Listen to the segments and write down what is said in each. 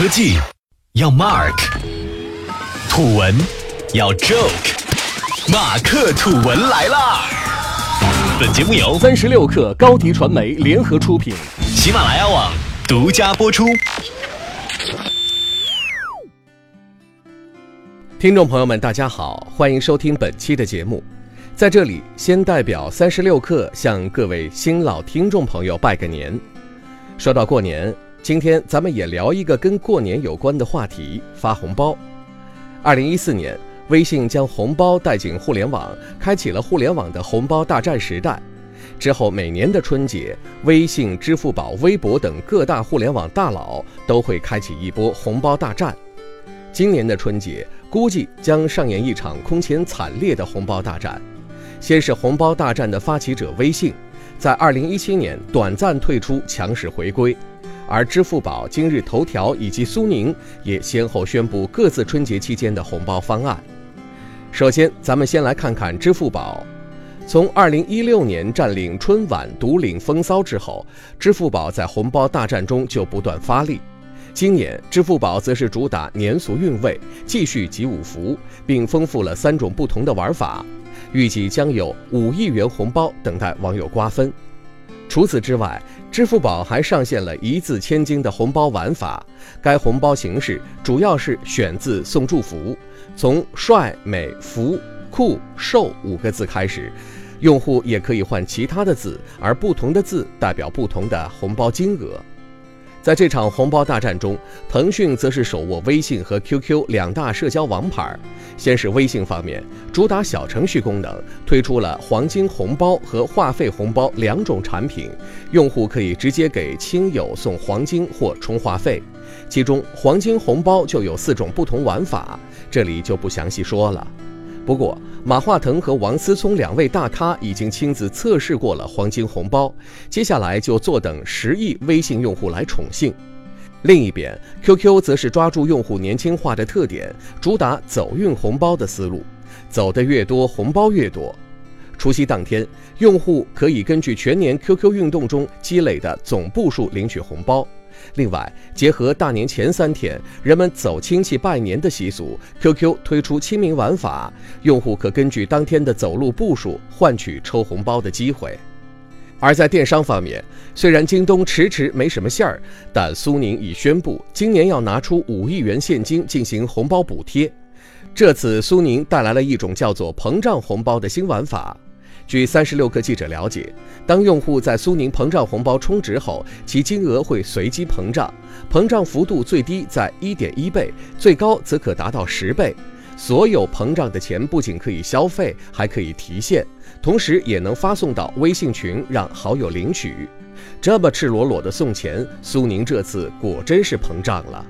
科技要 Mark，土文要 Joke，马克土文来啦！本节目由三十六克高迪传媒联合出品，喜马拉雅网独家播出。听众朋友们，大家好，欢迎收听本期的节目。在这里，先代表三十六克向各位新老听众朋友拜个年。说到过年，今天咱们也聊一个跟过年有关的话题——发红包。二零一四年，微信将红包带进互联网，开启了互联网的红包大战时代。之后，每年的春节，微信、支付宝、微博等各大互联网大佬都会开启一波红包大战。今年的春节，估计将上演一场空前惨烈的红包大战。先是红包大战的发起者微信，在二零一七年短暂退出，强势回归；而支付宝、今日头条以及苏宁也先后宣布各自春节期间的红包方案。首先，咱们先来看看支付宝。从二零一六年占领春晚、独领风骚之后，支付宝在红包大战中就不断发力。今年，支付宝则是主打年俗韵味，继续集五福，并丰富了三种不同的玩法。预计将有五亿元红包等待网友瓜分。除此之外，支付宝还上线了一字千金的红包玩法。该红包形式主要是选字送祝福，从帅、美、福、酷、瘦五个字开始，用户也可以换其他的字，而不同的字代表不同的红包金额。在这场红包大战中，腾讯则是手握微信和 QQ 两大社交王牌。先是微信方面，主打小程序功能，推出了黄金红包和话费红包两种产品，用户可以直接给亲友送黄金或充话费。其中，黄金红包就有四种不同玩法，这里就不详细说了。不过，马化腾和王思聪两位大咖已经亲自测试过了黄金红包，接下来就坐等十亿微信用户来宠幸。另一边，QQ 则是抓住用户年轻化的特点，主打走运红包的思路，走的越多，红包越多。除夕当天，用户可以根据全年 QQ 运动中积累的总步数领取红包。另外，结合大年前三天人们走亲戚拜年的习俗，QQ 推出清明玩法，用户可根据当天的走路步数换取抽红包的机会。而在电商方面，虽然京东迟迟没什么馅儿，但苏宁已宣布今年要拿出五亿元现金进行红包补贴。这次苏宁带来了一种叫做“膨胀红包”的新玩法。据三十六氪记者了解，当用户在苏宁膨胀红包充值后，其金额会随机膨胀，膨胀幅度最低在一点一倍，最高则可达到十倍。所有膨胀的钱不仅可以消费，还可以提现，同时也能发送到微信群让好友领取。这么赤裸裸的送钱，苏宁这次果真是膨胀了。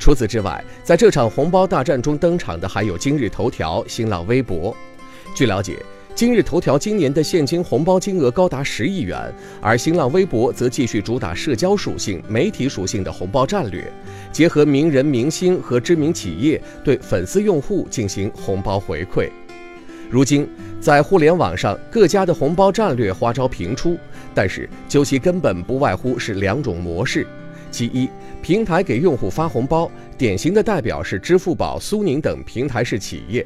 除此之外，在这场红包大战中登场的还有今日头条、新浪微博。据了解。今日头条今年的现金红包金额高达十亿元，而新浪微博则继续主打社交属性、媒体属性的红包战略，结合名人明星和知名企业对粉丝用户进行红包回馈。如今，在互联网上各家的红包战略花招频出，但是究其根本不外乎是两种模式：其一，平台给用户发红包，典型的代表是支付宝、苏宁等平台式企业。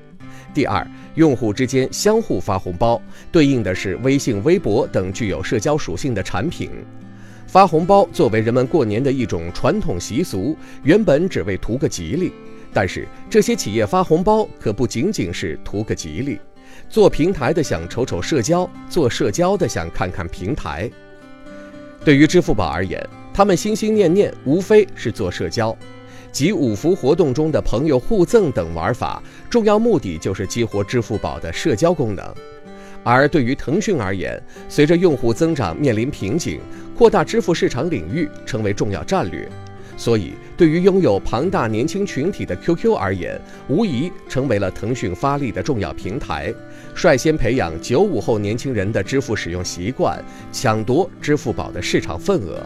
第二，用户之间相互发红包，对应的是微信、微博等具有社交属性的产品。发红包作为人们过年的一种传统习俗，原本只为图个吉利。但是这些企业发红包可不仅仅是图个吉利，做平台的想瞅瞅社交，做社交的想看看平台。对于支付宝而言，他们心心念念无非是做社交。集五福活动中的朋友互赠等玩法，重要目的就是激活支付宝的社交功能。而对于腾讯而言，随着用户增长面临瓶颈，扩大支付市场领域成为重要战略。所以，对于拥有庞大年轻群体的 QQ 而言，无疑成为了腾讯发力的重要平台，率先培养九五后年轻人的支付使用习惯，抢夺支付宝的市场份额。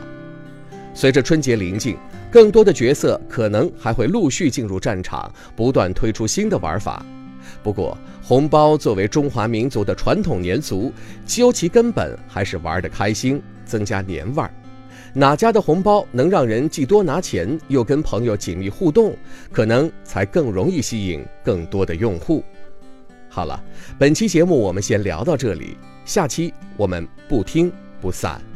随着春节临近。更多的角色可能还会陆续进入战场，不断推出新的玩法。不过，红包作为中华民族的传统年俗，究其根本还是玩得开心，增加年味儿。哪家的红包能让人既多拿钱又跟朋友紧密互动，可能才更容易吸引更多的用户。好了，本期节目我们先聊到这里，下期我们不听不散。